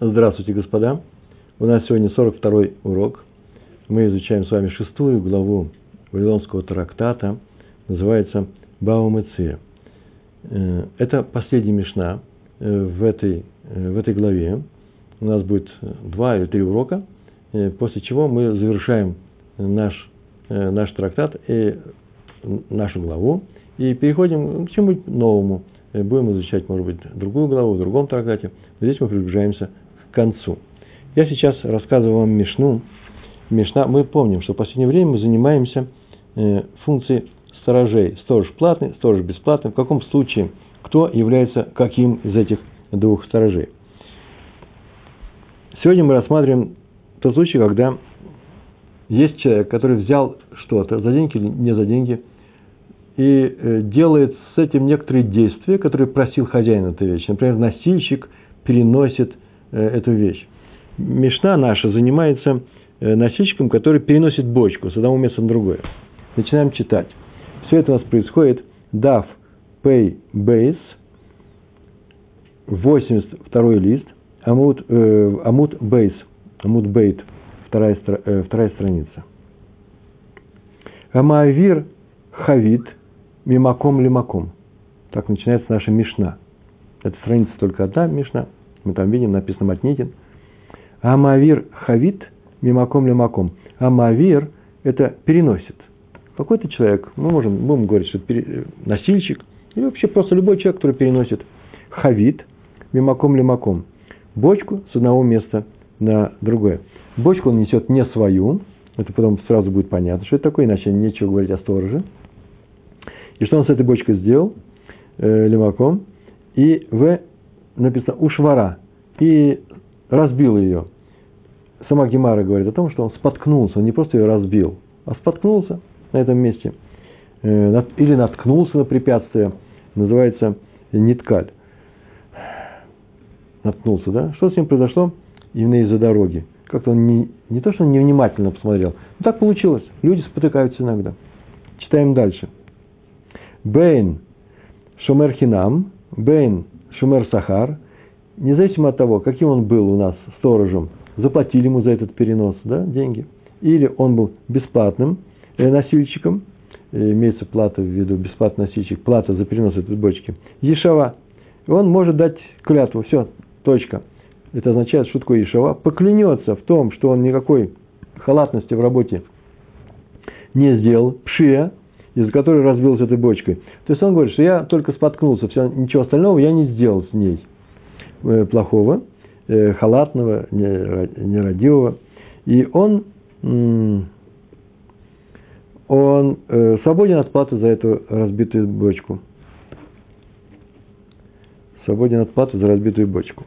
Здравствуйте, господа. У нас сегодня 42 урок. Мы изучаем с вами шестую главу Вавилонского трактата. Называется Баумыция. Э, это последняя мешна э, в этой, э, в этой главе. У нас будет два или три урока, после чего мы завершаем наш, наш трактат и нашу главу и переходим к чему-нибудь новому. Будем изучать, может быть, другую главу в другом трактате. Здесь мы приближаемся концу. Я сейчас рассказываю вам Мишну. Мишна, мы помним, что в последнее время мы занимаемся э, функцией сторожей. Сторож платный, сторож бесплатный. В каком случае кто является каким из этих двух сторожей. Сегодня мы рассматриваем тот случай, когда есть человек, который взял что-то за деньги или не за деньги, и э, делает с этим некоторые действия, которые просил хозяин этой вещи. Например, носильщик переносит эту вещь. Мешна наша занимается э, носильщиком, который переносит бочку с одного места на другое. Начинаем читать. Все это у нас происходит Дав Пей Бейс, 82 лист, Амут, э, Амут Бейс, Амут Бейт, вторая, э, вторая страница. Амаавир Хавит Мимаком Лимаком. Так начинается наша Мишна. Это страница только одна Мишна – мы там видим, написано Матнитин. Амавир хавит мимаком лимаком. Амавир – это переносит. Какой-то человек, мы можем, будем говорить, что это носильщик, или вообще просто любой человек, который переносит хавит мимаком лимаком. Бочку с одного места на другое. Бочку он несет не свою, это потом сразу будет понятно, что это такое, иначе нечего говорить о стороже. И что он с этой бочкой сделал? Э, лимаком. И в написано «ушвара» и разбил ее. Сама Гемара говорит о том, что он споткнулся, он не просто ее разбил, а споткнулся на этом месте э, или наткнулся на препятствие, называется ниткаль. Наткнулся, да? Что с ним произошло? Именно из-за дороги. Как-то он не, не то, что он невнимательно посмотрел, но так получилось. Люди спотыкаются иногда. Читаем дальше. Бейн Шомер Хинам, Бейн Шумер Сахар, независимо от того, каким он был у нас сторожем, заплатили ему за этот перенос да, деньги, или он был бесплатным э, носильщиком, э, имеется плата в виду, бесплатный носильщик, плата за перенос этой бочки, Ешава, он может дать клятву, все, точка. Это означает, что такое Ешава, поклянется в том, что он никакой халатности в работе не сделал, пшия, из-за которой разбилась этой бочкой. То есть он говорит, что я только споткнулся, все, ничего остального я не сделал с ней э, плохого, э, халатного, нерадивого. И он, он э, свободен от платы за эту разбитую бочку. Свободен от платы за разбитую бочку.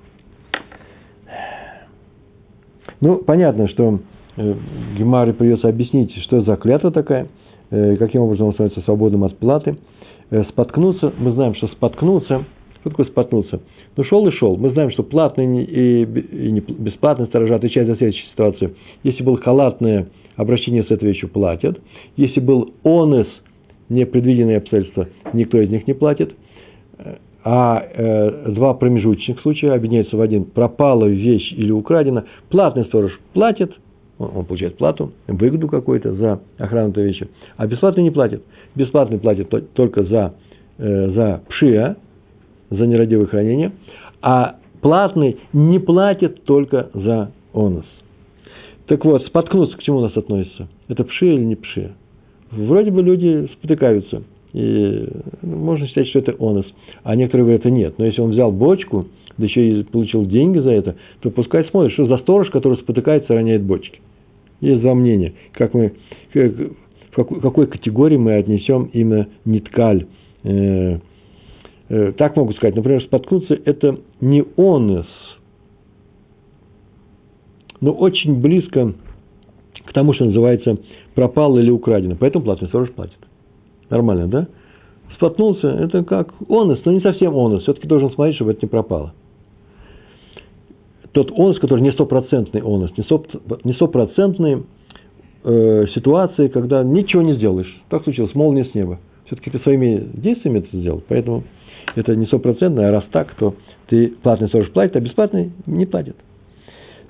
Ну, понятно, что Гемаре придется объяснить, что за клятва такая – каким образом он становится свободным от платы. Э, споткнуться, мы знаем, что споткнуться, что такое споткнуться? Ну, шел и шел. Мы знаем, что платные и, бесплатные сторожа отвечают за следующую ситуацию. Если был халатное обращение с этой вещью, платят. Если был онес, непредвиденные обстоятельства, никто из них не платит. А э, два промежуточных случая объединяются в один. Пропала вещь или украдена. Платный сторож платит, он получает плату, выгоду какую-то за охрану этой вещи, а бесплатный не платит. Бесплатный платит только за, э, за пшия, за нерадивое хранение, а платный не платит только за онос. Так вот, споткнуться к чему у нас относится? Это пшия или не пшия? Вроде бы люди спотыкаются. И можно считать, что это онос. А некоторые говорят, это нет. Но если он взял бочку, да еще и получил деньги за это, то пускай смотрит, что за сторож, который спотыкается, роняет бочки. Есть два мнения, как мы, в какой, какой категории мы отнесем именно ниткаль. Э, э, так могу сказать, например, споткнуться – это не онес, но очень близко к тому, что называется пропало или украдено. Поэтому платный сторож платит. Нормально, да? Споткнулся – это как онес, но не совсем онес. Все-таки должен смотреть, чтобы это не пропало тот онус, который не стопроцентный онус, не стопроцентные э, ситуации, когда ничего не сделаешь. Так случилось, молния с неба. Все-таки ты своими действиями это сделал, поэтому это не стопроцентное, а раз так, то ты платный сторож платит, а бесплатный не платит.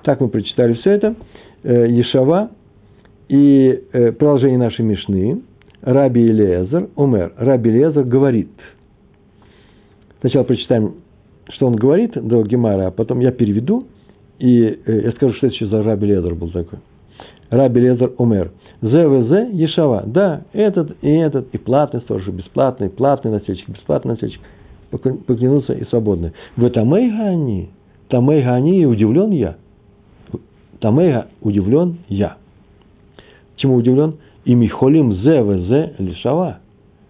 Так мы прочитали все это. Э, Ешава и э, продолжение нашей Мишны. Раби Илиезер, Умер, Раби Илиезер говорит. Сначала прочитаем, что он говорит до Гемара, а потом я переведу, и э, я скажу, что это еще за Раби Илиезер был такой. Раби Илиезер Умер. ЗВЗ Ешава. Да, этот и этот, и платный и бесплатный, платный носильщик, бесплатный носильщик. Поклянутся и свободны. В Тамейга они, Тамейга они, и удивлен я. Тамейга удивлен я. Чему удивлен? И Михолим ЗВЗ Лишава.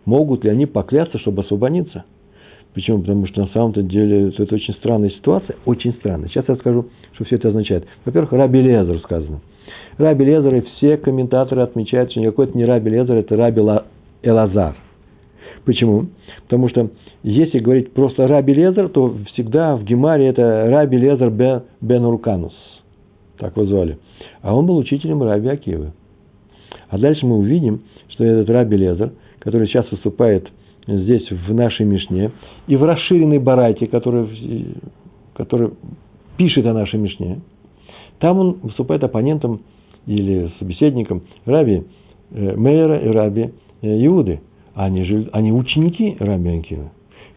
Могут ли они поклясться, чтобы освободиться? Почему? Потому что на самом-то деле это очень странная ситуация, очень странная. Сейчас я скажу, что все это означает. Во-первых, Раби Лезер сказано. Раби Лезер и все комментаторы отмечают, что никакой это не Раби Лезер, это Раби Элазар. Почему? Потому что если говорить просто Раби Лезер, то всегда в Гемаре это Раби Лезер бен Урканус. Так его звали. А он был учителем Раби Акивы. А дальше мы увидим, что этот Раби Лезер, который сейчас выступает здесь в нашей Мишне, и в расширенной Барайте, который, который пишет о нашей Мишне, там он выступает оппонентом или собеседником Раби э, Мейера и Раби э, Иуды. Они, же, они ученики Раби Акивы.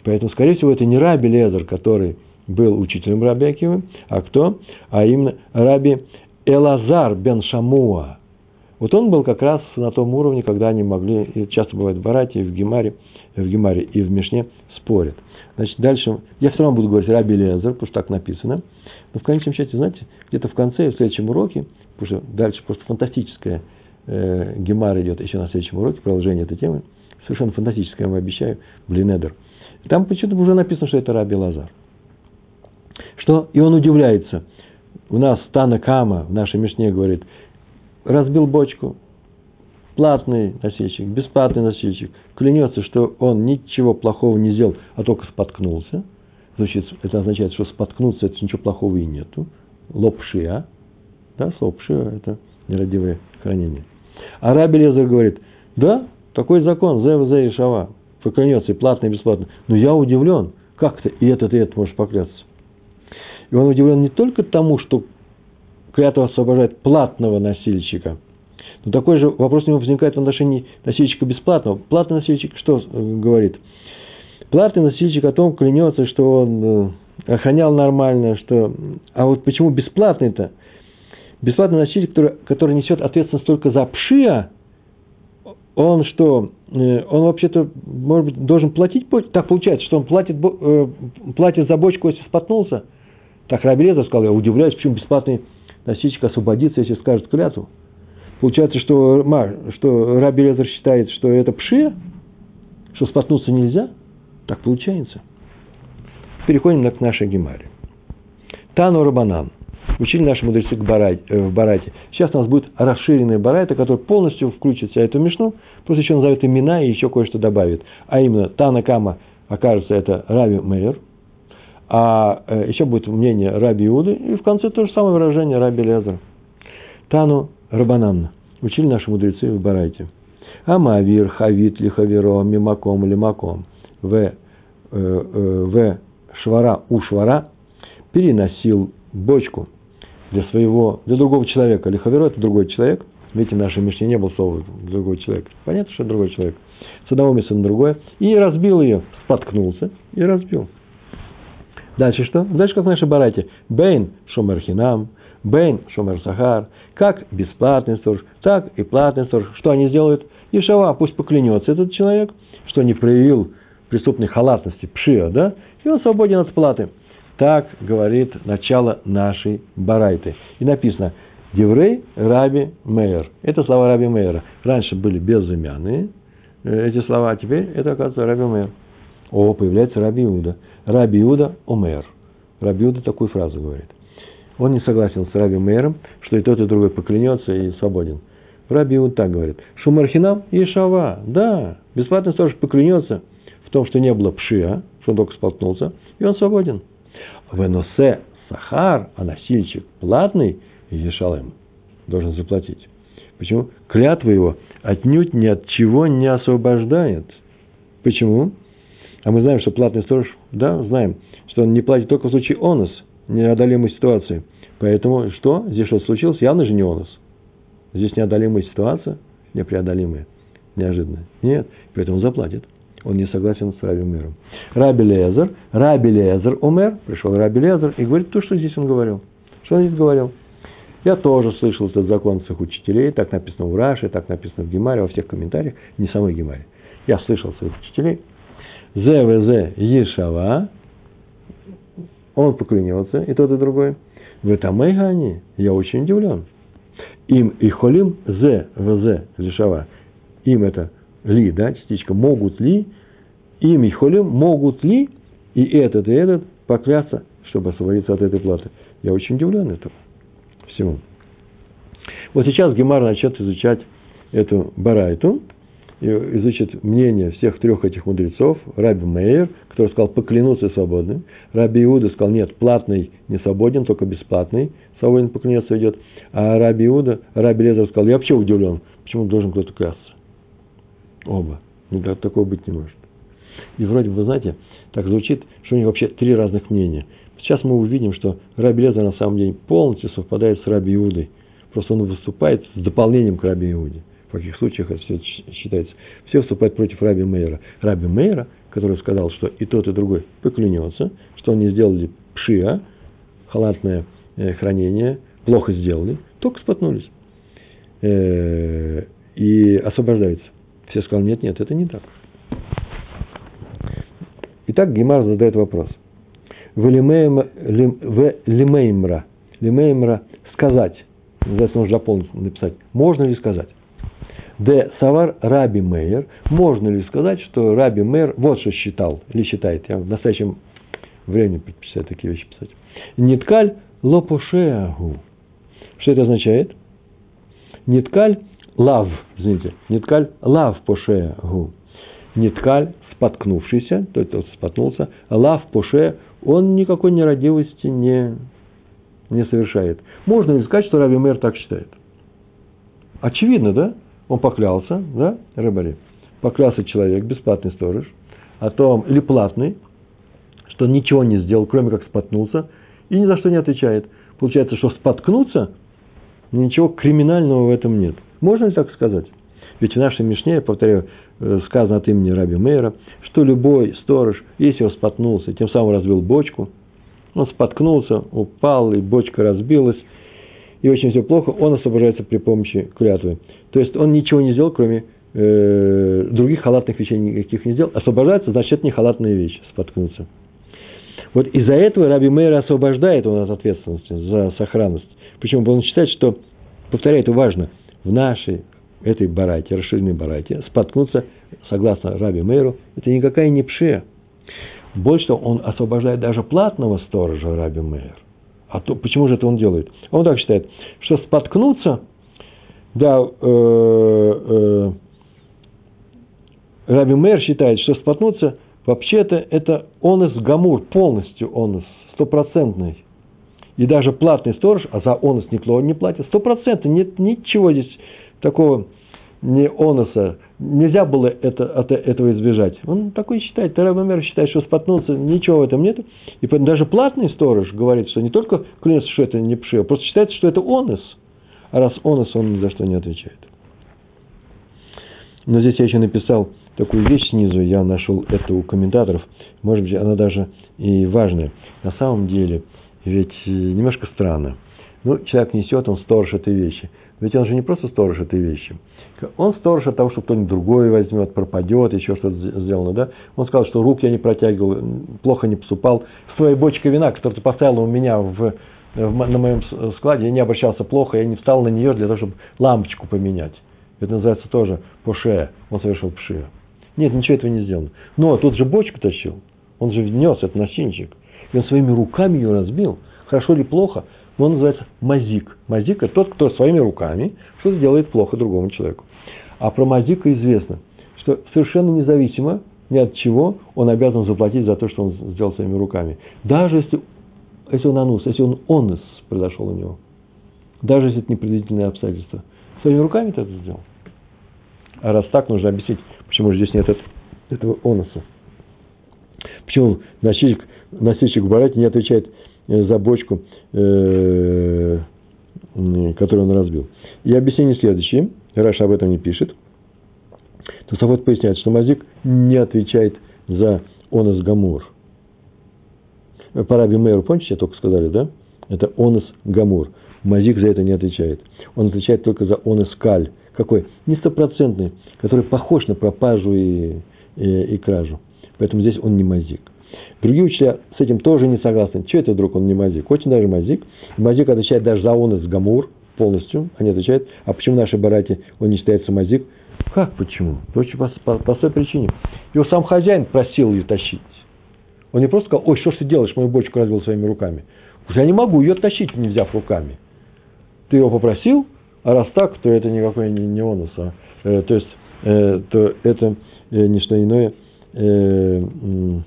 Поэтому, скорее всего, это не Раби Лезер, который был учителем Раби Акивы, а кто? А именно Раби Элазар бен Шамуа. Вот он был как раз на том уровне, когда они могли, часто бывает в Барате, и в Гемаре, в Гемаре и в Мишне спорят. Значит, дальше, я все равно буду говорить Раби Лезер, потому что так написано. Но в конечном счете, знаете, где-то в конце, в следующем уроке, потому что дальше просто фантастическая э, Гемара идет еще на следующем уроке, продолжение этой темы, совершенно фантастическое, я вам обещаю, Блинедер. Там почему-то уже написано, что это Раби Лазар. Что? И он удивляется. У нас Тана Кама в нашей Мишне говорит, разбил бочку, платный носильщик, бесплатный носильщик, клянется, что он ничего плохого не сделал, а только споткнулся. Значит, это означает, что споткнуться, это ничего плохого и нету. Лопшия. Да, лопшия – это нерадивое хранение. А Раби Лезер говорит, да, такой закон, ЗВЗ и Шава, поклянется и платно, и бесплатно. Но я удивлен, как ты и этот, и этот можешь поклясться. И он удивлен не только тому, что клятва освобождает платного носильщика, но такой же вопрос у него возникает в отношении носильщика бесплатного. Платный носильщик что э, говорит? Платный носильщик о том клянется, что он э, охранял нормально, что... А вот почему бесплатный-то? Бесплатный носильщик, который, который несет ответственность только за пшия, он что, э, он вообще-то, может быть, должен платить, так получается, что он платит, платит за бочку, если споткнулся. Так Рабелеза сказал, я удивляюсь, почему бесплатный носильщик освободится, если скажет клятву. Получается, что, что Раби Лезер считает, что это пшия, что споткнуться нельзя. Так получается. Переходим к нашей гемаре. Тану Рабанан. Учили наши мудрецы э, в Барате. Сейчас у нас будет расширенная Барайта, которая полностью включит вся эту мишну, просто еще назовет имена и еще кое-что добавит. А именно, Тана Кама окажется это Раби Мейер, а э, еще будет мнение Раби Иуды, и в конце то же самое выражение Раби Лезер. Тану Рабанан. Учили наши мудрецы в Барайте. Амавир, Хавит, Лихаверо, Мимаком, Лимаком. В, э, э, в Швара, у Швара переносил бочку для своего, для другого человека. Лихаверо – это другой человек. Видите, в нашей Мишне не было слова другой человек. Понятно, что другой человек. С одного места на другое. И разбил ее, споткнулся и разбил. Дальше что? Дальше как в нашей барате. Бейн шомерхинам, бейн шомер сахар. Как бесплатный сторож, так и платный сторож. Что они сделают? Ишава, пусть поклянется этот человек, что не проявил преступной халатности, пшия, да? И он свободен от платы. Так говорит начало нашей барайты. И написано, Деврей Раби Мейер. Это слова Раби Мейера. Раньше были безымянные э, эти слова, а теперь это, оказывается, Раби Мейер. О, появляется Раби Иуда. Раби Иуда Омер. Раби Иуда такую фразу говорит. Он не согласен с Раби Мейером, что и тот, и другой поклянется и свободен. Раби Иуда так говорит. Шумархинам и Шава. Да, бесплатный сторож поклянется в том, что не было пшия, что он только споткнулся, и он свободен. Веносе сахар, а носильщик платный, Ешалем должен заплатить. Почему? Клятва его отнюдь ни от чего не освобождает. Почему? А мы знаем, что платный сторож, да, знаем, что он не платит только в случае онос, неодолимой ситуации. Поэтому что? Здесь что случилось? Явно же не онос. Здесь неодолимая ситуация, непреодолимая, неожиданная. Нет, поэтому он заплатит. Он не согласен с Раби Миром. Раби Лезер, Раби Лезер умер, пришел Раби Лезер и говорит то, что здесь он говорил. Что он здесь говорил? Я тоже слышал этот закон своих учителей, так написано в Раше, так написано в Гемаре, во всех комментариях, не самой Гемаре. Я слышал своих учителей. ЗВЗ Ешава, он поклянется, и тот, и другой. В этом они, я очень удивлен. Им и холим ЗВЗ Ешава. Им это ли, да, частичка, могут ли, им и холим, могут ли и этот, и этот покляться, чтобы освободиться от этой платы. Я очень удивлен этому всему. Вот сейчас Гемар начнет изучать эту барайту, изучит мнение всех трех этих мудрецов, Раби Мейер, который сказал поклянуться свободным, Раби Иуда сказал, нет, платный не свободен, только бесплатный, свободен поклянется идет, а Раби Иуда, Раби Лезер сказал, я вообще удивлен, почему должен кто-то клясться. Оба. Никак такого быть не может. И вроде бы, знаете, так звучит, что у них вообще три разных мнения. Сейчас мы увидим, что Раби Лезер на самом деле полностью совпадает с Раби Иудой. Просто он выступает с дополнением к Раби Иуде. Каких случаях это все считается. Все выступают против Раби Мейера. Раби Мейера, который сказал, что и тот, и другой поклянется, что они сделали пшиа, халатное э, хранение, плохо сделали, только споткнулись. Э, и освобождаются. Все сказали, нет, нет, это не так. Итак, Гемар задает вопрос – в лимеймра. Лимеймра сказать. Нужно дополнить, написать. Можно ли сказать? Д. Савар Раби Мейер. Можно ли сказать, что Раби Мейер вот что считал, или считает. Я в настоящем времени предпочитаю такие вещи писать. Ниткаль лопушеагу. Что это означает? Ниткаль лав, извините, ниткаль лав пошеагу. Ниткаль споткнувшийся, то есть тот споткнулся, лав поше он никакой нерадивости не, не совершает. Можно ли сказать, что Раби Мэр так считает? Очевидно, да? Он поклялся, да, рыбари? Поклялся человек, бесплатный сторож, о том, или платный, что ничего не сделал, кроме как споткнулся, и ни за что не отвечает. Получается, что споткнуться, ничего криминального в этом нет. Можно ли так сказать? Ведь в нашей Мишне, я повторяю, Э, сказано от имени Раби Мейра, что любой сторож, если он споткнулся, тем самым разбил бочку, он споткнулся, упал, и бочка разбилась, и очень все плохо, он освобождается при помощи клятвы. То есть он ничего не сделал, кроме э, других халатных вещей никаких не сделал. Освобождается, значит, это не халатная вещь, споткнуться. Вот из-за этого Раби Мейер освобождает его от ответственности за сохранность. Почему? Он считает, что, повторяю, это важно, в нашей этой барате, расширенной барате, споткнуться, согласно Раби Мейру, это никакая не пшия. Больше того, он освобождает даже платного сторожа Раби Мейр. А то, почему же это он делает? Он так считает, что споткнуться, да, э, э, Раби Мейр считает, что споткнуться, вообще-то это онес гамур, полностью онес, стопроцентный. И даже платный сторож, а за онес никто не платит, стопроцентно, нет ничего здесь такого не оноса, нельзя было это, от этого избежать. Он такой считает, Терабамер считает, что споткнулся, ничего в этом нет. И даже платный сторож говорит, что не только клянется, что это не пшива, просто считается, что это онос. А раз онос, он ни за что не отвечает. Но здесь я еще написал такую вещь снизу, я нашел это у комментаторов. Может быть, она даже и важная. На самом деле, ведь немножко странно. Ну, человек несет, он сторож этой вещи – ведь он же не просто сторож этой вещи. Он сторож от того, что кто-нибудь другой возьмет, пропадет, еще что-то сделано, да? Он сказал, что рук я не протягивал, плохо не поступал. С твоей бочкой вина, которую ты поставила у меня в, в, на моем складе, я не обращался плохо, я не встал на нее для того, чтобы лампочку поменять. Это называется тоже пуше. Он совершил пшия. Нет, ничего этого не сделано. Но тут же бочку тащил. Он же внес этот начинчик. И он своими руками ее разбил. Хорошо или плохо, он называется мазик. Мазик – это тот, кто своими руками что-то делает плохо другому человеку. А про мазика известно, что совершенно независимо ни от чего он обязан заплатить за то, что он сделал своими руками. Даже если, если он анус, если он онус произошел у него. Даже если это непредвидительные обстоятельства. Своими руками ты это сделал. А раз так, нужно объяснить, почему здесь нет этого онуса. Почему начальник носильщик в барате не отвечает за бочку, которую он разбил. И объяснение следующее. Раша об этом не пишет. Тософот поясняет, что Мазик не отвечает за онос гамур. По Раби Мейру, помните, я только сказали, да? Это онос гамур. Мазик за это не отвечает. Он отвечает только за онос каль. Какой? Не стопроцентный, который похож на пропажу и, и, и кражу. Поэтому здесь он не мазик. Другие с этим тоже не согласны. Что это вдруг он не мазик? Очень даже мазик. Мазик отвечает даже за онос гамур полностью. Они отвечают, а почему наши барати он не считается мазик? Как почему? Очень по, по, простой причине. Его сам хозяин просил ее тащить. Он не просто сказал, ой, что ж ты делаешь, мою бочку разбил своими руками. Я не могу ее тащить, не взяв руками. Ты его попросил, а раз так, то это никакой не, не онус, а, э, то есть, э, то это э, не что иное, э, э,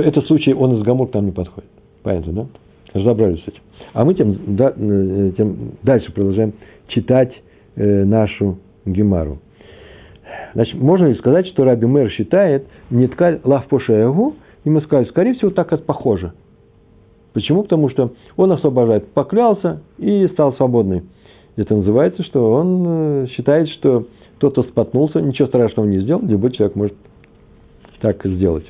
этот случай он из Гамур к нам не подходит. Понятно, да? Разобрались с этим. А мы тем, да, э, тем дальше продолжаем читать э, нашу Гемару. Значит, можно ли сказать, что Раби Мэр считает Ниткаль Лавпошееву, и мы сказали, скорее всего, так это похоже. Почему? Потому что он освобождает, поклялся и стал свободный. Это называется, что он э, считает, что тот, кто споткнулся, ничего страшного не сделал, любой человек может так сделать.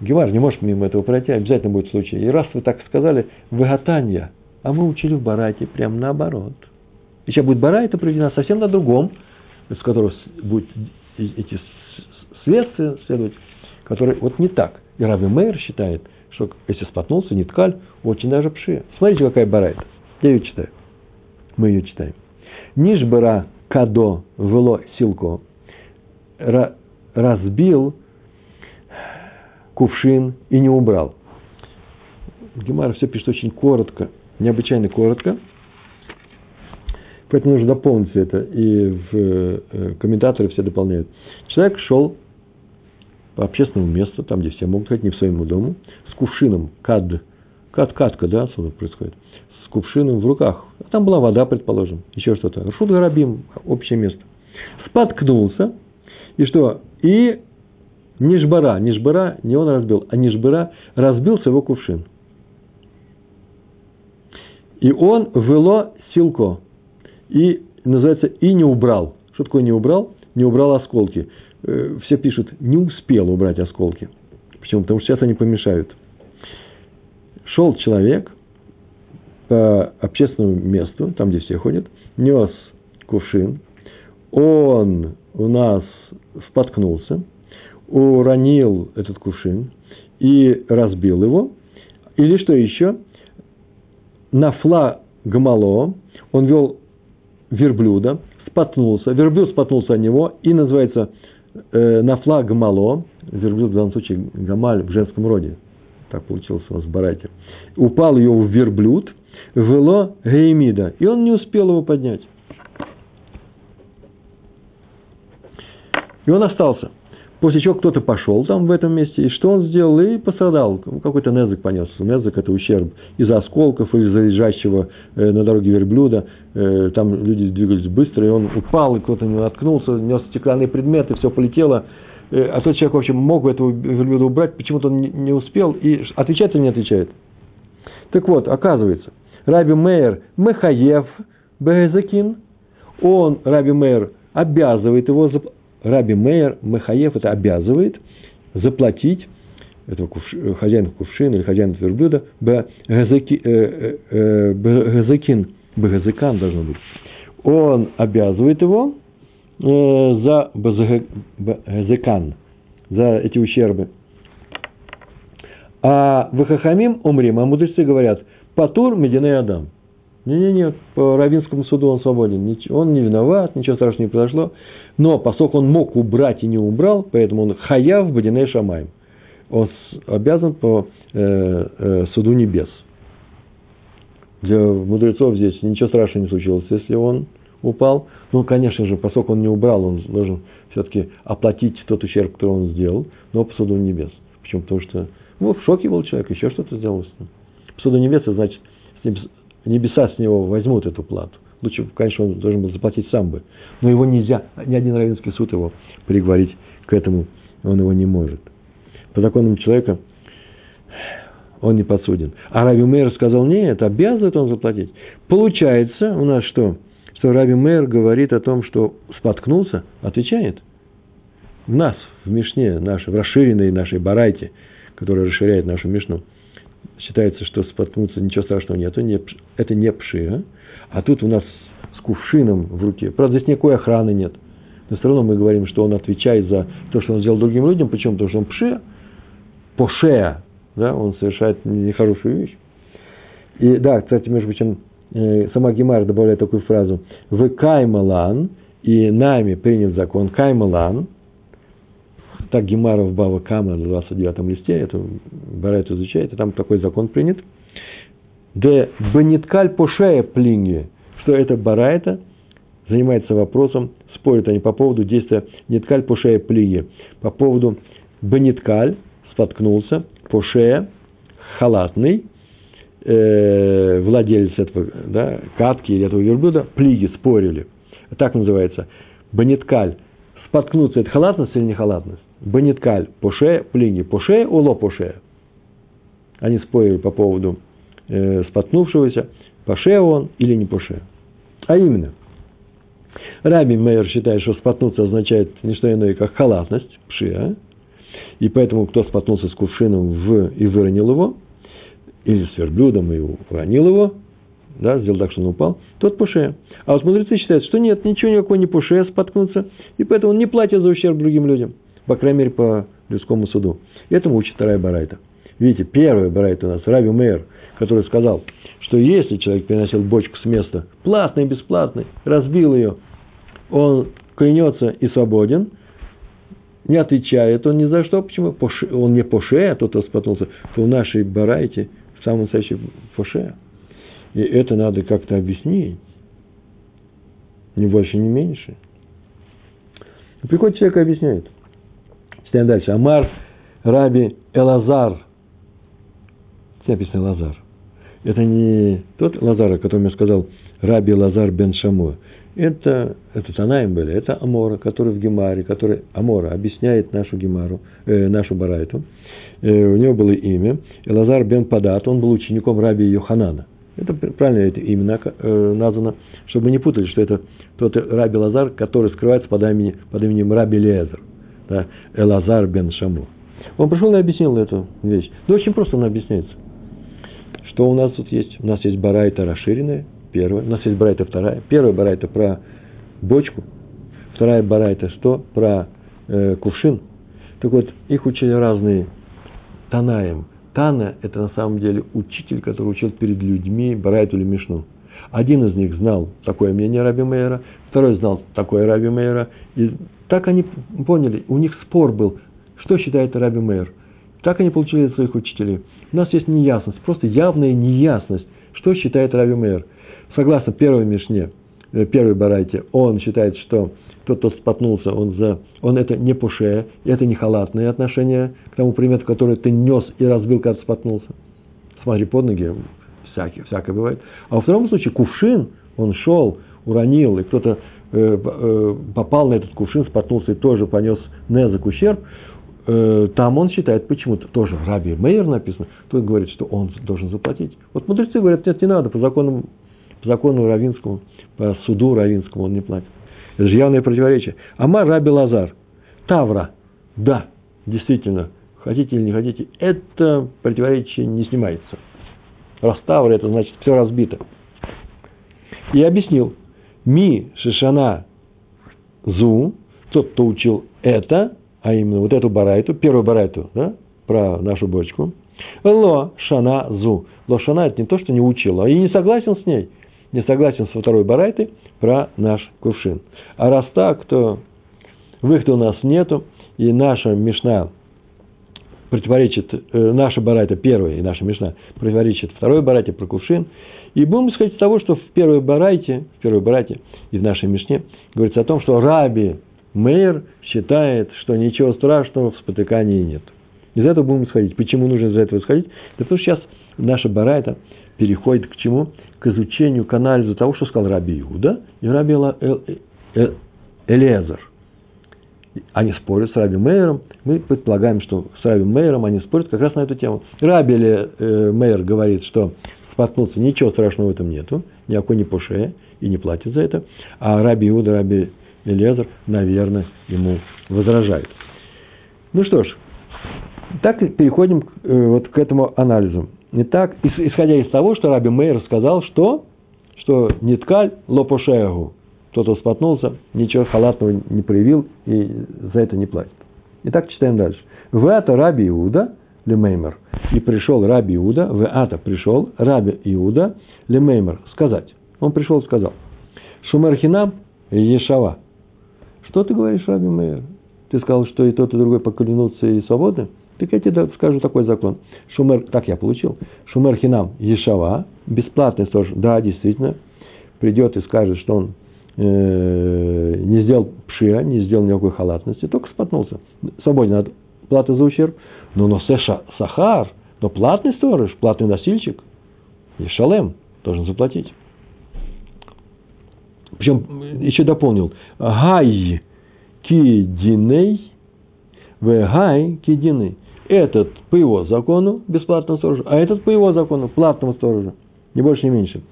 Гемар не может мимо этого пройти, обязательно будет случай. И раз вы так сказали, выготанья, а мы учили в Барате прям наоборот. И сейчас будет Барайта проведена совсем на другом, из которого будет эти следствия следовать, которые вот не так. И Раби Мейер считает, что если споткнулся, не ткаль, очень даже пши. Смотрите, какая Барайта. Я ее читаю. Мы ее читаем. Нишбара кадо вело силко разбил кувшин и не убрал. Гемар все пишет очень коротко, необычайно коротко. Поэтому нужно дополнить все это. И в э, комментаторы все дополняют. Человек шел по общественному месту, там, где все могут ходить, не в своему дому, с кувшином, кад, кад, катка, да, отсюда происходит, с кувшином в руках. А там была вода, предположим, еще что-то. Шут Гарабим, общее место. Споткнулся, и что? И Нишбара, Нишбара, не он разбил, а Нишбара разбился его кувшин. И он вело силко. И называется и не убрал. Что такое не убрал? Не убрал осколки. Э, все пишут, не успел убрать осколки. Почему? Потому что сейчас они помешают. Шел человек по общественному месту, там, где все ходят, нес кувшин, он у нас споткнулся – уронил этот кувшин и разбил его, или что еще, нафла гмало, он вел верблюда, споткнулся, верблюд споткнулся о него, и называется э, нафла гмало, верблюд в данном случае гамаль в женском роде, так получилось у вас в Барате, упал ее в верблюд, вело геймида, и он не успел его поднять. И он остался – После чего кто-то пошел там в этом месте, и что он сделал? И пострадал. Какой-то незык понес. Незык – это ущерб из-за осколков, из-за лежащего э, на дороге верблюда. Э, там люди двигались быстро, и он упал, и кто-то не наткнулся, нес стеклянные предметы, все полетело. Э, а тот человек, в общем, мог этого верблюда убрать, почему-то он не успел. И отвечает или не отвечает? Так вот, оказывается, Раби Мейер Мехаев Бехезакин, он, Раби Мейер, обязывает его Раби Мейер Махаев это обязывает заплатить этого кувш, хозяина кувшина или хозяина верблюда бгазакин, э, э, бгазакан должно быть. Он обязывает его э, за бгазакан, за эти ущербы. А в Хахамим умрим, а мудрецы говорят, Патур Мединей Адам. Не-не-не, по Равинскому суду он свободен. Он не виноват, ничего страшного не произошло. Но поскольку он мог убрать и не убрал, поэтому он хаяв бадиней шамаем. Он обязан по э, э, суду небес. Для мудрецов здесь ничего страшного не случилось, если он упал. Ну, конечно же, поскольку он не убрал, он должен все-таки оплатить тот ущерб, который он сделал, но по суду небес. Почему? Потому что ну, в шоке был человек, еще что-то сделал с ним. По суду небес, значит, небеса с него возьмут эту плату. Лучше, конечно, он должен был заплатить сам бы. Но его нельзя, ни один равенский суд его приговорить к этому, он его не может. по законам человека он не подсуден. А Раби Мейер сказал, нет, обязывает он заплатить. Получается у нас что? Что Раби Мейер говорит о том, что споткнулся, отвечает. В нас, в Мишне, нашей, в расширенной нашей барайте, которая расширяет нашу Мишну, считается, что споткнуться ничего страшного нет, это не, это не пши. А? а тут у нас с кувшином в руке. Правда, здесь никакой охраны нет. Но все равно мы говорим, что он отвечает за то, что он сделал другим людям. Почему? Потому что он пше, пошея, да, он совершает нехорошую вещь. И да, кстати, между прочим, э, сама Гемара добавляет такую фразу. В каймалан, и нами принят закон каймалан, так Гемара в Бава Кама на 29 листе, это Барайт изучает, и там такой закон принят. Де Бениткаль Пошея Плинги, что это Барайта занимается вопросом, спорят они по поводу действия Ниткаль Пошея Плиги, по поводу Бениткаль, споткнулся, Пошея, халатный, э, владелец этого да, катки или этого верблюда, плиги спорили. Так называется. Баниткаль. Споткнуться – это халатность или не халатность? Баниткаль. Поше, плиги. Поше, уло поше. Они спорили по поводу э, споткнувшегося, поше он или не поше. А именно, Раби Мейер считает, что споткнуться означает не что иное, как халатность, пшия, и поэтому кто споткнулся с кувшином в, и выронил его, или с верблюдом и уронил его, да, сделал так, что он упал, тот пуше. А вот мудрецы считают, что нет, ничего никакого не пуше споткнуться, и поэтому он не платит за ущерб другим людям, по крайней мере, по людскому суду. Этому учит вторая барайта. Видите, первая барайта у нас, Раби Мейер, который сказал, что если человек переносил бочку с места, платный, бесплатный, разбил ее, он клянется и свободен – не отвечает он ни за что. Почему? Он не поше, а тот, споткнулся, то в нашей барайте в самом настоящем поше. И это надо как-то объяснить. Ни больше, ни меньше. Приходит человек и объясняет. Читаем дальше. Амар Раби Элазар. Здесь написано Лазар. Это не тот Лазар, о котором я сказал, Раби Лазар бен Шамуа это, это Танаем были, это Амора, который в Гемаре, который Амора объясняет нашу Гемару, э, нашу Барайту. Э, у него было имя Элазар бен Падат, он был учеником раби Йоханана. Это правильно это имя э, названо, чтобы мы не путали, что это тот раби Лазар, который скрывается под именем, под именем раби Лезер, да, Элазар бен Шаму. Он пришел и объяснил эту вещь. Ну, очень просто он объясняется. Что у нас тут есть? У нас есть барайта расширенная, первая, у нас есть барайта вторая. Первая барайта про бочку, вторая барайта что? Про э, кувшин. Так вот, их учили разные Танаем. Тана – это на самом деле учитель, который учил перед людьми барайту или мишну. Один из них знал такое мнение Раби Мейера, второй знал такое Раби Мейера. И так они поняли, у них спор был, что считает Раби Мейер. Так они получили от своих учителей. У нас есть неясность, просто явная неясность, что считает Раби Мейер согласно первой Мишне, э, первой барайте, он считает, что тот, кто споткнулся, он, за, он это не пуше, это не халатное отношение к тому предмету, который ты нес и разбил, когда споткнулся. Смотри под ноги, всякие, всякое бывает. А во втором случае кувшин, он шел, уронил, и кто-то э, э, попал на этот кувшин, споткнулся и тоже понес незак ущерб, э, там он считает почему-то, тоже Раби Мейер написано, тут говорит, что он должен заплатить. Вот мудрецы говорят, нет, не надо, по законам по закону равинскому, по суду равинскому он не платит. Это же явное противоречие. Амар Раби Лазар. Тавра. Да, действительно, хотите или не хотите, это противоречие не снимается. Раз Тавра, это значит все разбито. И объяснил. Ми Шишана Зу, тот, кто учил это, а именно вот эту барайту, первую барайту, да, про нашу бочку, Ло Шана Зу. Ло Шана это не то, что не учил, а и не согласен с ней не согласен со второй барайтой про наш кувшин. А раз так, то выхода у нас нету, и наша Мишна противоречит, э, наша барайта первая и наша Мишна противоречит второй барайте про кувшин. И будем исходить из того, что в первой барайте, в первой барайте и в нашей Мишне говорится о том, что Раби Мейер считает, что ничего страшного в спотыкании нет. Из этого будем исходить. Почему нужно из этого исходить? Да потому что сейчас наша барайта переходит к чему? К изучению, к анализу того, что сказал Раби Иуда и Раби Элезер. Они спорят с Раби Мейером. Мы предполагаем, что с Раби Мейером они спорят как раз на эту тему. Раби э, Мейер говорит, что споткнуться, ничего страшного в этом нету, никакой не по и не платит за это. А Раби Иуда, Раби Элезер, наверное, ему возражают. Ну что ж, так переходим к, э, вот к этому анализу. Итак, исходя из того, что Раби Мейер сказал, что, что ниткаль лопошеагу, кто-то споткнулся, ничего халатного не проявил и за это не платит. Итак, читаем дальше. В это Раби Иуда, лемеймер, и пришел Раби Иуда, в это пришел Раби Иуда, лемеймер, сказать. Он пришел и сказал, Шумерхинам Ешава. Что ты говоришь, Раби Мейер? Ты сказал, что и тот, и другой поклянутся и свободны? Так я тебе скажу такой закон. Шумер, так я получил. Шумер хинам ешава, бесплатный сторож, да, действительно, придет и скажет, что он э, не сделал пшия, не сделал никакой халатности, только споткнулся. Свободен от платы за ущерб. Но, но сэша, сахар, но платный сторож, платный носильщик, и шалем должен заплатить. Причем еще дополнил. Гай кидиней, в гай кидиней. Этот по его закону бесплатного сторожа, а этот по его закону платного сторожа. Не больше, не меньше.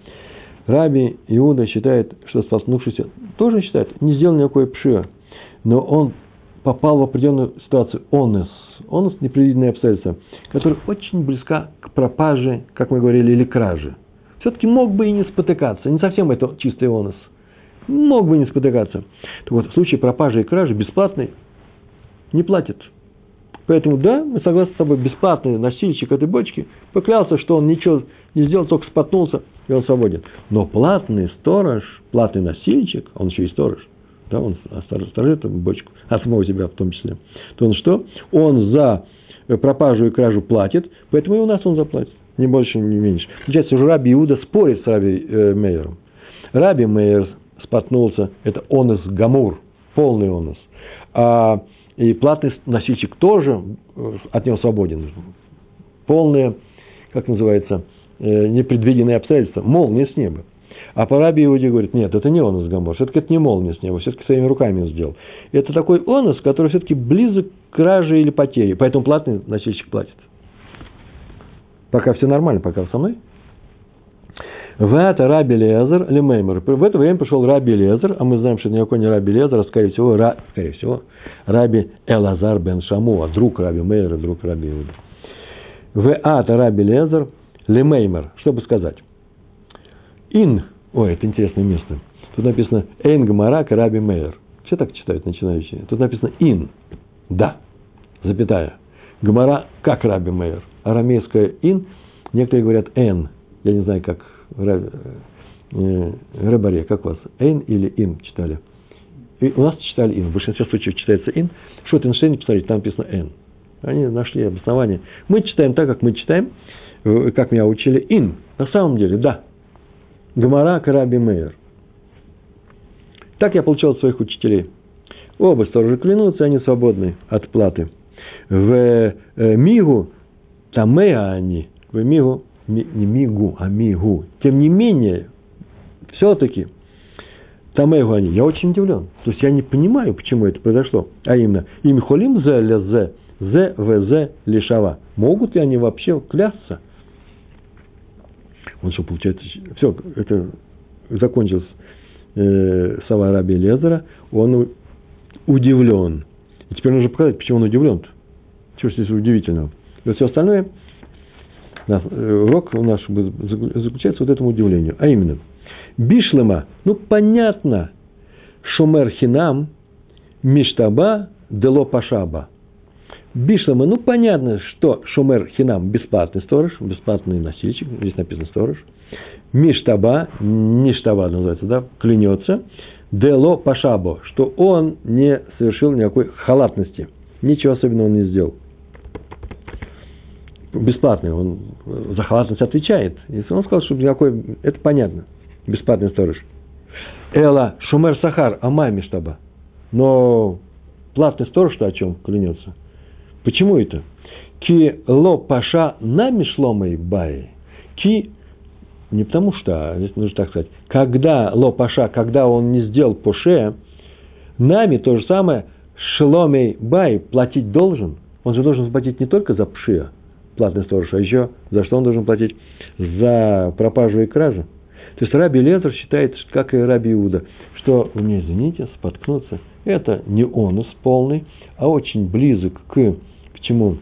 Раби Иуда считает, что споткнувшийся тоже считает, не сделал никакой пшиа, но он попал в определенную ситуацию, онес, онес – непредвиденные обстоятельства, которая очень близка к пропаже, как мы говорили, или краже. Все-таки мог бы и не спотыкаться, не совсем это чистый онес. Мог бы не спотыкаться. Так вот, в случае пропажи и кражи бесплатный не платит. Поэтому, да, мы согласны с тобой, бесплатный носильщик этой бочки поклялся, что он ничего не сделал, только споткнулся, и он свободен. Но платный сторож, платный носильщик, он еще и сторож, да, он сторожит эту бочку, а самого себя в том числе, то он что? Он за пропажу и кражу платит, поэтому и у нас он заплатит, ни больше, ни меньше. Получается, уже Раби Иуда спорит с Раби э, Мейером. Раби Мейер споткнулся, это онос гамур, полный онос. А и платный носильщик тоже э, от него свободен. Полные, как называется, э, непредвиденные обстоятельства. Молния с неба. А по Раби Иуде говорит, нет, это не он из Гамор, все-таки это не молния с неба, все-таки своими руками он сделал. Это такой онос, который все-таки близок к краже или потере, поэтому платный носильщик платит. Пока все нормально, пока со мной. В это Раби Лезер Лемеймер. В это время пришел Раби Лезер, а мы знаем, что никакой не Раби Лезер, а скорее всего, Ра, скорее всего Раби Элазар бен Шамуа, друг Раби Мейера, друг Раби Иуда. В это Раби Лезер Лемеймер. Что бы сказать? Ин. Ой, это интересное место. Тут написано Эйн Гмарак Раби Мейер. Все так читают начинающие. Тут написано Ин. Да. Запятая. Гмара как Раби Мейер. Арамейское Ин. Некоторые говорят Н. Я не знаю, как Рабаре, э, как у вас, Эйн или Ин читали? И у нас читали Ин, в большинстве случаев читается Ин. Шотенштейне, посмотрите, там написано Н. Они нашли обоснование. Мы читаем так, как мы читаем, как меня учили, Ин. На самом деле, да. Гамара Караби Мейер. Так я получал от своих учителей. Оба сторожа клянутся, они свободны от платы. В э, Мигу, Тамеа они, в Мигу не мигу, а мигу. Тем не менее, все-таки, Тамейгу они, я очень удивлен. То есть я не понимаю, почему это произошло. А именно, им холим зе ле зе, зе зе лишава. Могут ли они вообще клясться? Он что, получается, все, это закончилось э, Сава Раби Лезера, он удивлен. И теперь нужно показать, почему он удивлен. -то. Чего здесь удивительного? И вот все остальное – Э, урок наш заключается вот этому удивлению. А именно, Бишлема, ну понятно, Шумер Хинам, Миштаба, Дело Пашаба. Бишлема, ну понятно, что Шумер Хинам бесплатный сторож, бесплатный носильщик, здесь написано сторож. Миштаба, Ништаба называется, да, клянется. Дело Пашабо, что он не совершил никакой халатности. Ничего особенного он не сделал бесплатный, он за халатность отвечает. И он сказал, что никакой, это понятно, бесплатный сторож. Эла Шумер Сахар, Амай Миштаба. Но платный сторож, что о чем клянется? Почему это? Ки ло паша на мишломой баи. Ки не потому что, а здесь нужно так сказать, когда ло паша, когда он не сделал поше, нами то же самое, Шломей Бай платить должен, он же должен платить не только за пшия, платный сторож, а еще за что он должен платить? За пропажу и кражу. То есть Раби Лезер считает, как и Раби Иуда, что, вы мне извините, споткнуться, это не онус полный, а очень близок к, к чему?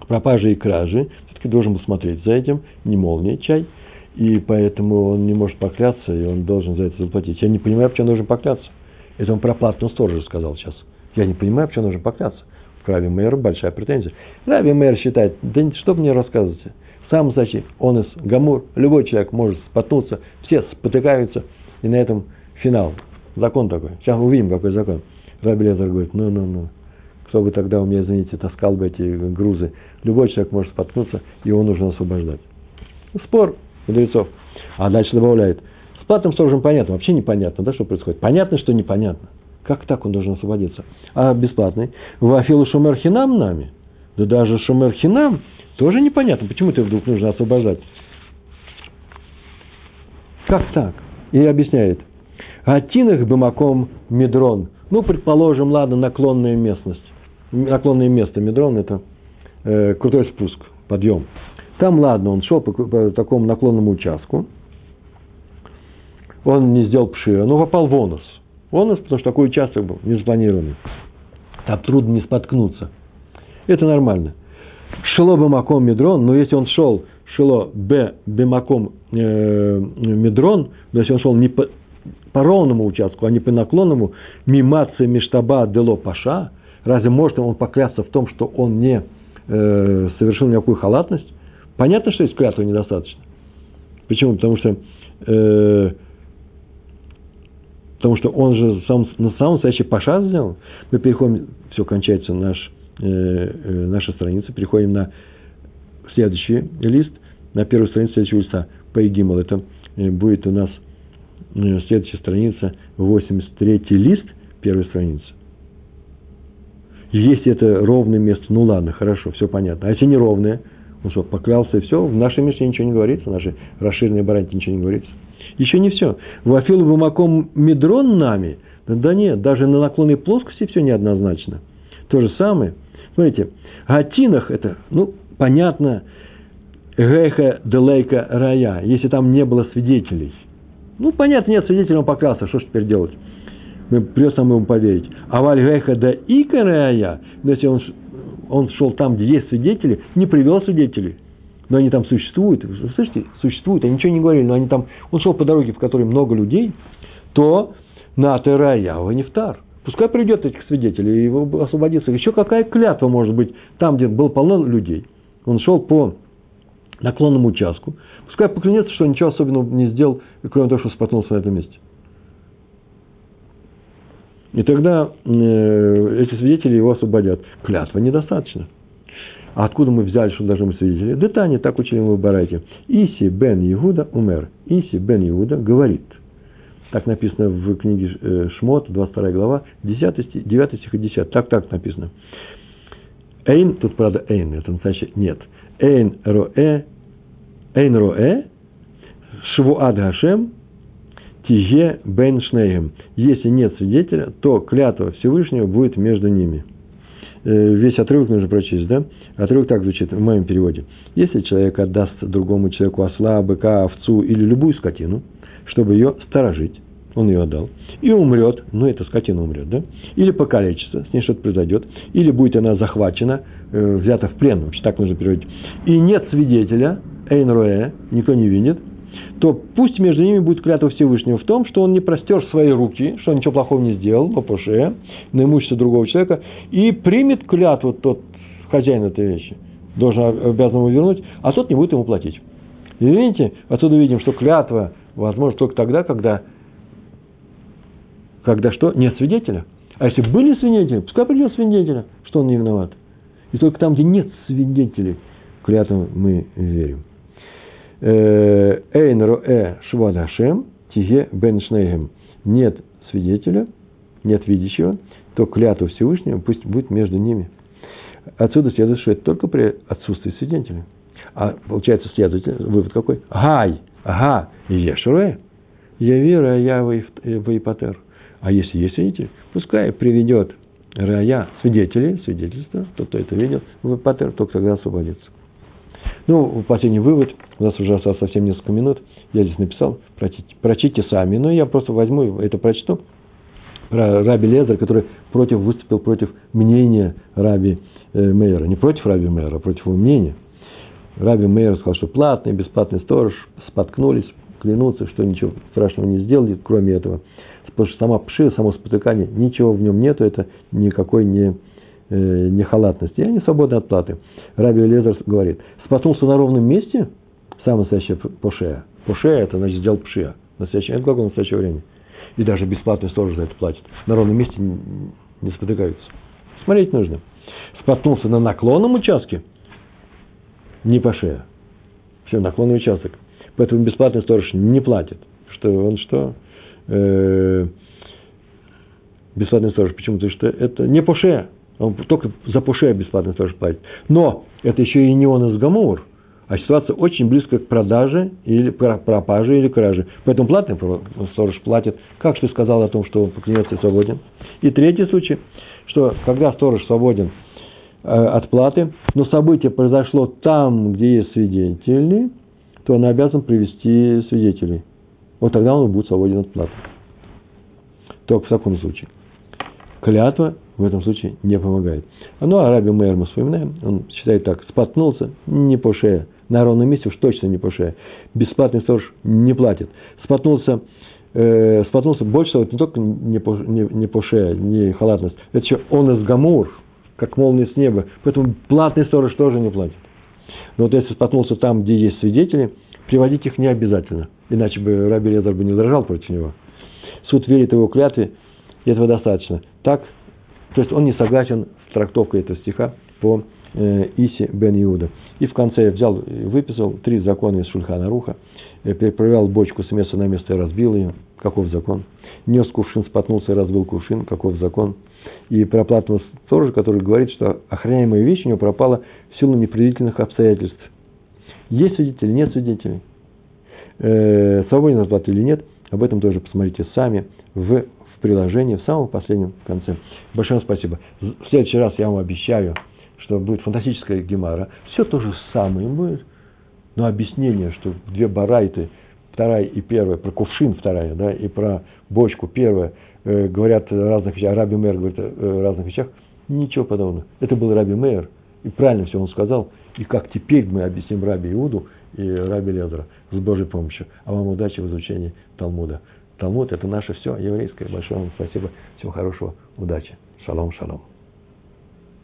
К пропаже и краже. Все-таки должен был смотреть за этим, не молния чай, и поэтому он не может покляться, и он должен за это заплатить. Я не понимаю, почему он должен покляться. Это он про платного сторожа сказал сейчас. Я не понимаю, почему нужно покляться. К Рави Мейеру большая претензия. Рави Мейер считает, да что мне рассказываете? В самом случае, он из Гамур, любой человек может споткнуться, все спотыкаются, и на этом финал. Закон такой. Сейчас увидим, какой закон. Раби Лезер говорит, ну-ну-ну, кто бы тогда у меня, извините, таскал бы эти грузы. Любой человек может споткнуться, и его нужно освобождать. Спор мудрецов. А дальше добавляет, с платным сторожем понятно, вообще непонятно, да, что происходит. Понятно, что непонятно. Как так он должен освободиться? А бесплатный? Вафилу шумер хинам нами? Да даже шумер хинам тоже непонятно. Почему ты вдруг нужно освобождать? Как так? И объясняет. Атинах бымаком медрон. Ну, предположим, ладно, наклонная местность. Наклонное место. Медрон – это э, крутой спуск, подъем. Там, ладно, он шел по, по такому наклонному участку. Он не сделал пшира, но попал в онус. Он, потому что такой участок был, не запланированный. Там трудно не споткнуться. Это нормально. Шело бемаком медрон, но если он шел шело б бемаком э, медрон, но если он шел не по, по ровному участку, а не по наклонному, мимация миштаба дело паша, разве может он поклясться в том, что он не э, совершил никакую халатность? Понятно, что есть клятва недостаточно. Почему? Потому что э, Потому что он же сам, на самом настоящий паша сделал. Мы переходим, все, кончается наш, э, э, наша страница, переходим на следующий лист, на первую страницу следующего листа. Поигимал. Это э, будет у нас э, следующая страница, 83 лист, первая страница. Если это ровное место, ну ладно, хорошо, все понятно. А если неровное, он что, поклялся и все, в нашей Мишне ничего не говорится, в нашей расширенной баранте ничего не говорится. Еще не все. Вафил бумаком медрон нами. Да нет, даже на наклонной плоскости все неоднозначно. То же самое. Смотрите, Гатинах это, ну, понятно, Геха Делейка Рая, если там не было свидетелей. Ну, понятно, нет свидетелей, он поклялся, что ж теперь делать? Мы придется ему поверить. А Валь Геха да Ика Рая, если он, он шел там, где есть свидетели, не привел свидетелей, но они там существуют, слышите, существуют, они ничего не говорили, но они там, он шел по дороге, в которой много людей, то на Терая Нефтар. Пускай придет этих свидетелей и его освободится. Еще какая клятва может быть там, где было полно людей. Он шел по наклонному участку. Пускай поклянется, что ничего особенного не сделал, кроме того, что споткнулся на этом месте. И тогда э, эти свидетели его освободят. Клятва недостаточно. А откуда мы взяли, что должны быть свидетели? Детани, так учили мы в Барайте. Иси бен Иуда умер. Иси бен Иуда говорит. Так написано в книге э, Шмот, 22 глава, 10, 9 стих и 10. Так, так написано. Эйн, тут правда эйн, это настоящее, нет. Эйн роэ, эйн роэ, швуад гашем, тиге бен шнейгем. Если нет свидетеля, то клятва Всевышнего будет между ними. Э, весь отрывок нужно прочесть, да? Отрывок так звучит в моем переводе. Если человек отдаст другому человеку осла, быка, овцу или любую скотину, чтобы ее сторожить, он ее отдал, и умрет, ну, эта скотина умрет, да? Или покалечится, с ней что-то произойдет, или будет она захвачена, э, взята в плен, вообще так нужно переводить. И нет свидетеля, эйн роэ, никто не видит, то пусть между ними будет клятва Всевышнего в том, что он не простер свои руки, что он ничего плохого не сделал, по поше, на имущество другого человека, и примет клятву тот хозяин этой вещи, должен обязан ему вернуть, а тот не будет ему платить. И видите, отсюда видим, что клятва возможно только тогда, когда, когда что? Нет свидетеля. А если были свидетели, пускай придет свидетеля, что он не виноват. И только там, где нет свидетелей, клятвам мы верим. Э, Эйн роэ швад тиге бен шнейгем. Нет свидетеля, нет видящего, то клятва Всевышнего пусть будет между ними. Отсюда следует, что это только при отсутствии свидетеля. А получается, следовательно, вывод какой? Гай, ага, ешуэ. Я верю, а я вейпатер. А если есть свидетель, пускай приведет рая, свидетели, свидетельство, тот, кто это видел, патер, только тогда освободится. Ну, последний вывод, у нас уже осталось совсем несколько минут, я здесь написал, прочите, прочите сами, но я просто возьму это прочту, про Раби Лезер, который против, выступил против мнения Раби э, Мейера, не против Раби Мейера, а против его мнения. Раби Мейер сказал, что платный, бесплатный сторож споткнулись, клянутся, что ничего страшного не сделали, кроме этого. Потому что сама пши, само спотыкание, ничего в нем нету, это никакой не, э, не халатности. И они свободны от платы. Раби Лезер говорит, споткнулся на ровном месте, самое настоящее пошея. Пошея, это значит сделал пшия. Настоящее, это глагол настоящего времени. И даже бесплатный сторож за это платит. На ровном месте не спотыкаются. Смотреть нужно. Споткнулся на наклонном участке, не по шее. Все, наклонный участок. Поэтому бесплатный сторож не платит. Что он что? Э, бесплатный сторож. Почему? Потому что это не по шее. Он только за по шее бесплатный сторож платит. Но это еще и не он из Гамур а ситуация очень близко к продаже или пропаже или краже. Поэтому платный сторож платит. Как ты сказал о том, что он поклянется и свободен? И третий случай, что когда сторож свободен э, от платы, но событие произошло там, где есть свидетели, то он обязан привести свидетелей. Вот тогда он будет свободен от платы. Только в таком случае. Клятва в этом случае не помогает. Ну, а Раби Мейер мы вспоминаем, он считает так, споткнулся не по шее, на ровном месте уж точно не по шее. Бесплатный сторож не платит. Споткнулся, э, споткнулся больше того, не только не по, не, не по шее, не халатность, это еще он из гамур, как молния с неба. Поэтому платный сторож тоже не платит. Но вот если споткнулся там, где есть свидетели, приводить их не обязательно. Иначе бы Раби Лезар бы не дрожал против него. Суд верит его клятве, и этого достаточно. Так, то есть он не согласен с трактовкой этого стиха по э, Иси бен Иуда. И в конце я взял и выписал три закона из Шульхана Руха. Я перепроверял бочку с места на место и разбил ее. Каков закон? Нес кувшин, споткнулся и разбил кувшин. Каков закон? И про сторожа, который говорит, что охраняемая вещь у него пропала в силу непредвидительных обстоятельств. Есть свидетели, нет свидетелей. Э, свободен от или нет, об этом тоже посмотрите сами в приложении, в самом последнем конце. Большое спасибо. В следующий раз я вам обещаю, что будет фантастическая гемара, все то же самое будет. Но объяснение, что две барайты, вторая и первая, про кувшин вторая, да, и про бочку первая, э, говорят о разных вещах, Раби Мэр говорит о разных вещах, ничего подобного. Это был Раби Мэр, и правильно все он сказал, и как теперь мы объясним Раби Иуду и Раби Лезера с Божьей помощью. А вам удачи в изучении Талмуда. Талмуд – это наше все еврейское. Большое вам спасибо. Всего хорошего. Удачи. Шалом, шалом.